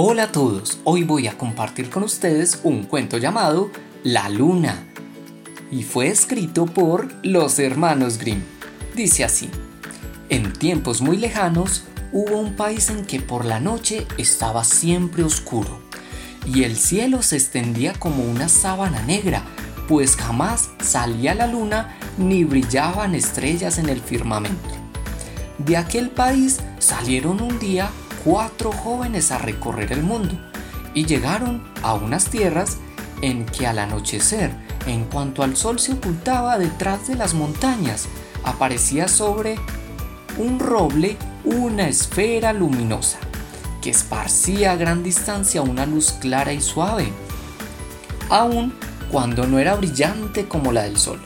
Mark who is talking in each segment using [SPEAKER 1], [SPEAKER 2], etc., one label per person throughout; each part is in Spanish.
[SPEAKER 1] Hola a todos, hoy voy a compartir con ustedes un cuento llamado La Luna y fue escrito por los hermanos Grimm. Dice así, en tiempos muy lejanos hubo un país en que por la noche estaba siempre oscuro y el cielo se extendía como una sábana negra, pues jamás salía la luna ni brillaban estrellas en el firmamento. De aquel país salieron un día cuatro jóvenes a recorrer el mundo y llegaron a unas tierras en que al anochecer, en cuanto al sol se ocultaba detrás de las montañas, aparecía sobre un roble una esfera luminosa que esparcía a gran distancia una luz clara y suave, aun cuando no era brillante como la del sol.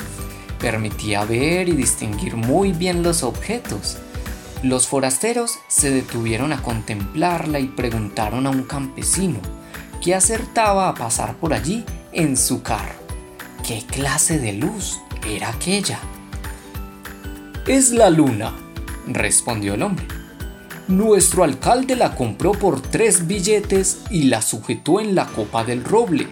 [SPEAKER 1] Permitía ver y distinguir muy bien los objetos los forasteros se detuvieron a contemplarla y preguntaron a un campesino que acertaba a pasar por allí en su carro. ¿Qué clase de luz era aquella?
[SPEAKER 2] Es la luna, respondió el hombre. Nuestro alcalde la compró por tres billetes y la sujetó en la copa del roble.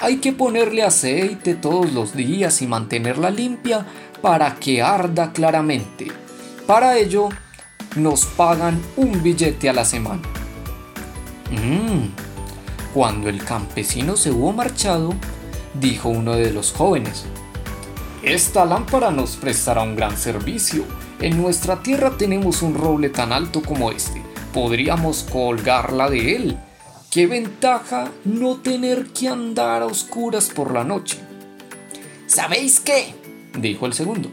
[SPEAKER 2] Hay que ponerle aceite todos los días y mantenerla limpia para que arda claramente. Para ello nos pagan un billete a la semana.
[SPEAKER 1] Mm. Cuando el campesino se hubo marchado, dijo uno de los jóvenes,
[SPEAKER 2] Esta lámpara nos prestará un gran servicio. En nuestra tierra tenemos un roble tan alto como este. Podríamos colgarla de él. Qué ventaja no tener que andar a oscuras por la noche.
[SPEAKER 3] ¿Sabéis qué? dijo el segundo.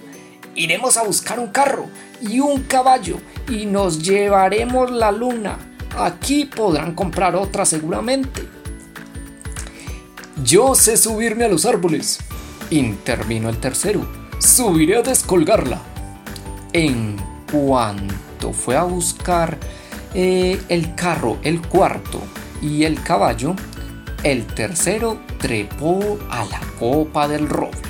[SPEAKER 3] Iremos a buscar un carro y un caballo y nos llevaremos la luna. Aquí podrán comprar otra seguramente.
[SPEAKER 2] Yo sé subirme a los árboles, intervino el tercero. Subiré a descolgarla.
[SPEAKER 1] En cuanto fue a buscar eh, el carro, el cuarto y el caballo, el tercero trepó a la copa del roble.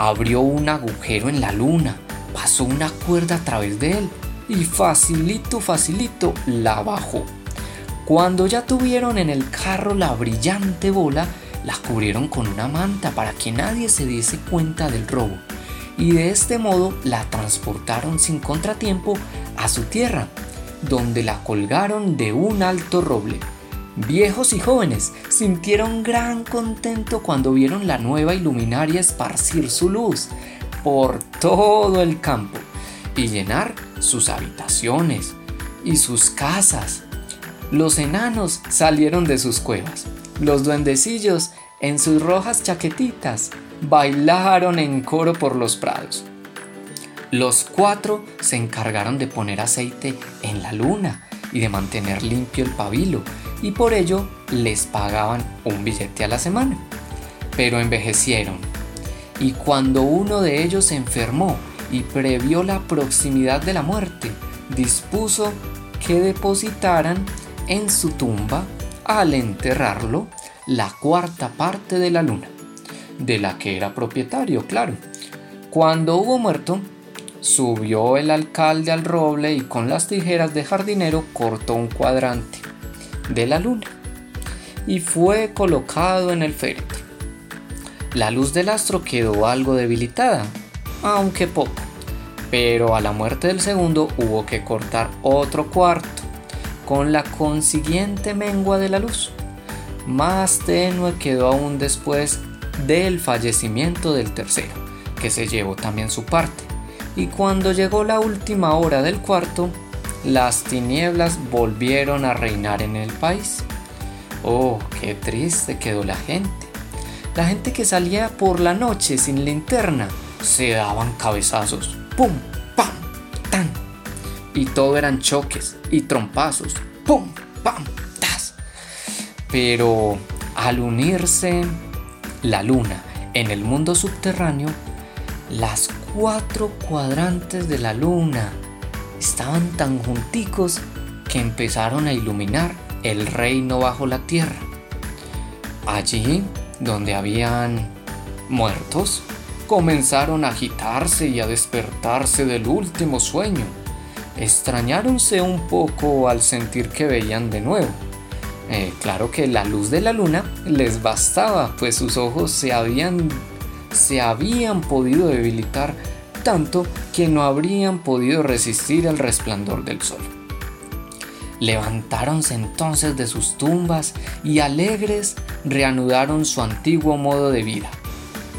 [SPEAKER 1] Abrió un agujero en la luna, pasó una cuerda a través de él y facilito, facilito la bajó. Cuando ya tuvieron en el carro la brillante bola, la cubrieron con una manta para que nadie se diese cuenta del robo. Y de este modo la transportaron sin contratiempo a su tierra, donde la colgaron de un alto roble. Viejos y jóvenes sintieron gran contento cuando vieron la nueva iluminaria esparcir su luz por todo el campo y llenar sus habitaciones y sus casas. Los enanos salieron de sus cuevas. Los duendecillos, en sus rojas chaquetitas, bailaron en coro por los prados. Los cuatro se encargaron de poner aceite en la luna y de mantener limpio el pabilo, y por ello les pagaban un billete a la semana. Pero envejecieron, y cuando uno de ellos se enfermó y previó la proximidad de la muerte, dispuso que depositaran en su tumba, al enterrarlo, la cuarta parte de la luna, de la que era propietario, claro. Cuando hubo muerto, subió el alcalde al roble y con las tijeras de jardinero cortó un cuadrante de la luna y fue colocado en el féretro. La luz del astro quedó algo debilitada, aunque poco, pero a la muerte del segundo hubo que cortar otro cuarto, con la consiguiente mengua de la luz. Más tenue quedó aún después del fallecimiento del tercero, que se llevó también su parte, y cuando llegó la última hora del cuarto, las tinieblas volvieron a reinar en el país. Oh, qué triste quedó la gente. La gente que salía por la noche sin linterna se daban cabezazos. ¡Pum! ¡Pam! ¡Tan! Y todo eran choques y trompazos. ¡Pum! ¡Pam! ¡Tas! Pero al unirse la luna en el mundo subterráneo, las cuatro cuadrantes de la luna estaban tan junticos que empezaron a iluminar el reino bajo la tierra. Allí, donde habían muertos, comenzaron a agitarse y a despertarse del último sueño. Extrañáronse un poco al sentir que veían de nuevo. Eh, claro que la luz de la luna les bastaba, pues sus ojos se habían, se habían podido debilitar tanto que no habrían podido resistir el resplandor del sol. Levantáronse entonces de sus tumbas y alegres reanudaron su antiguo modo de vida.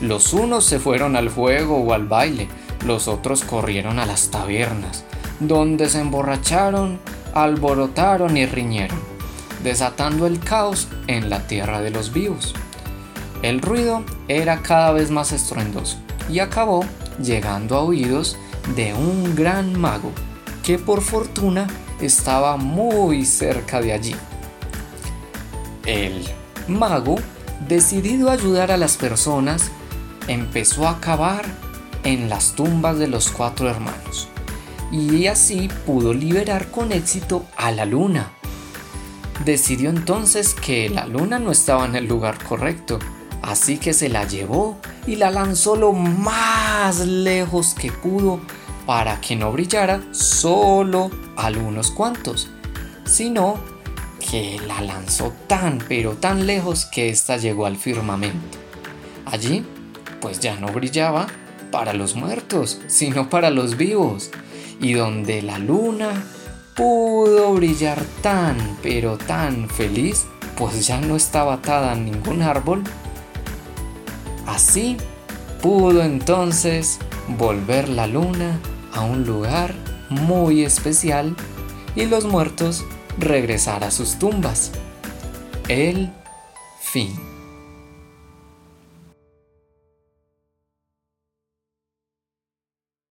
[SPEAKER 1] Los unos se fueron al fuego o al baile, los otros corrieron a las tabernas, donde se emborracharon, alborotaron y riñeron, desatando el caos en la tierra de los vivos. El ruido era cada vez más estruendoso y acabó llegando a oídos de un gran mago que por fortuna estaba muy cerca de allí. El mago, decidido a ayudar a las personas, empezó a cavar en las tumbas de los cuatro hermanos y así pudo liberar con éxito a la luna. Decidió entonces que la luna no estaba en el lugar correcto, así que se la llevó y la lanzó lo más lejos que pudo para que no brillara solo a unos cuantos, sino que la lanzó tan pero tan lejos que ésta llegó al firmamento. Allí, pues ya no brillaba para los muertos, sino para los vivos, y donde la luna pudo brillar tan pero tan feliz, pues ya no estaba atada a ningún árbol Así pudo entonces volver la luna a un lugar muy especial y los muertos regresar a sus tumbas. El fin.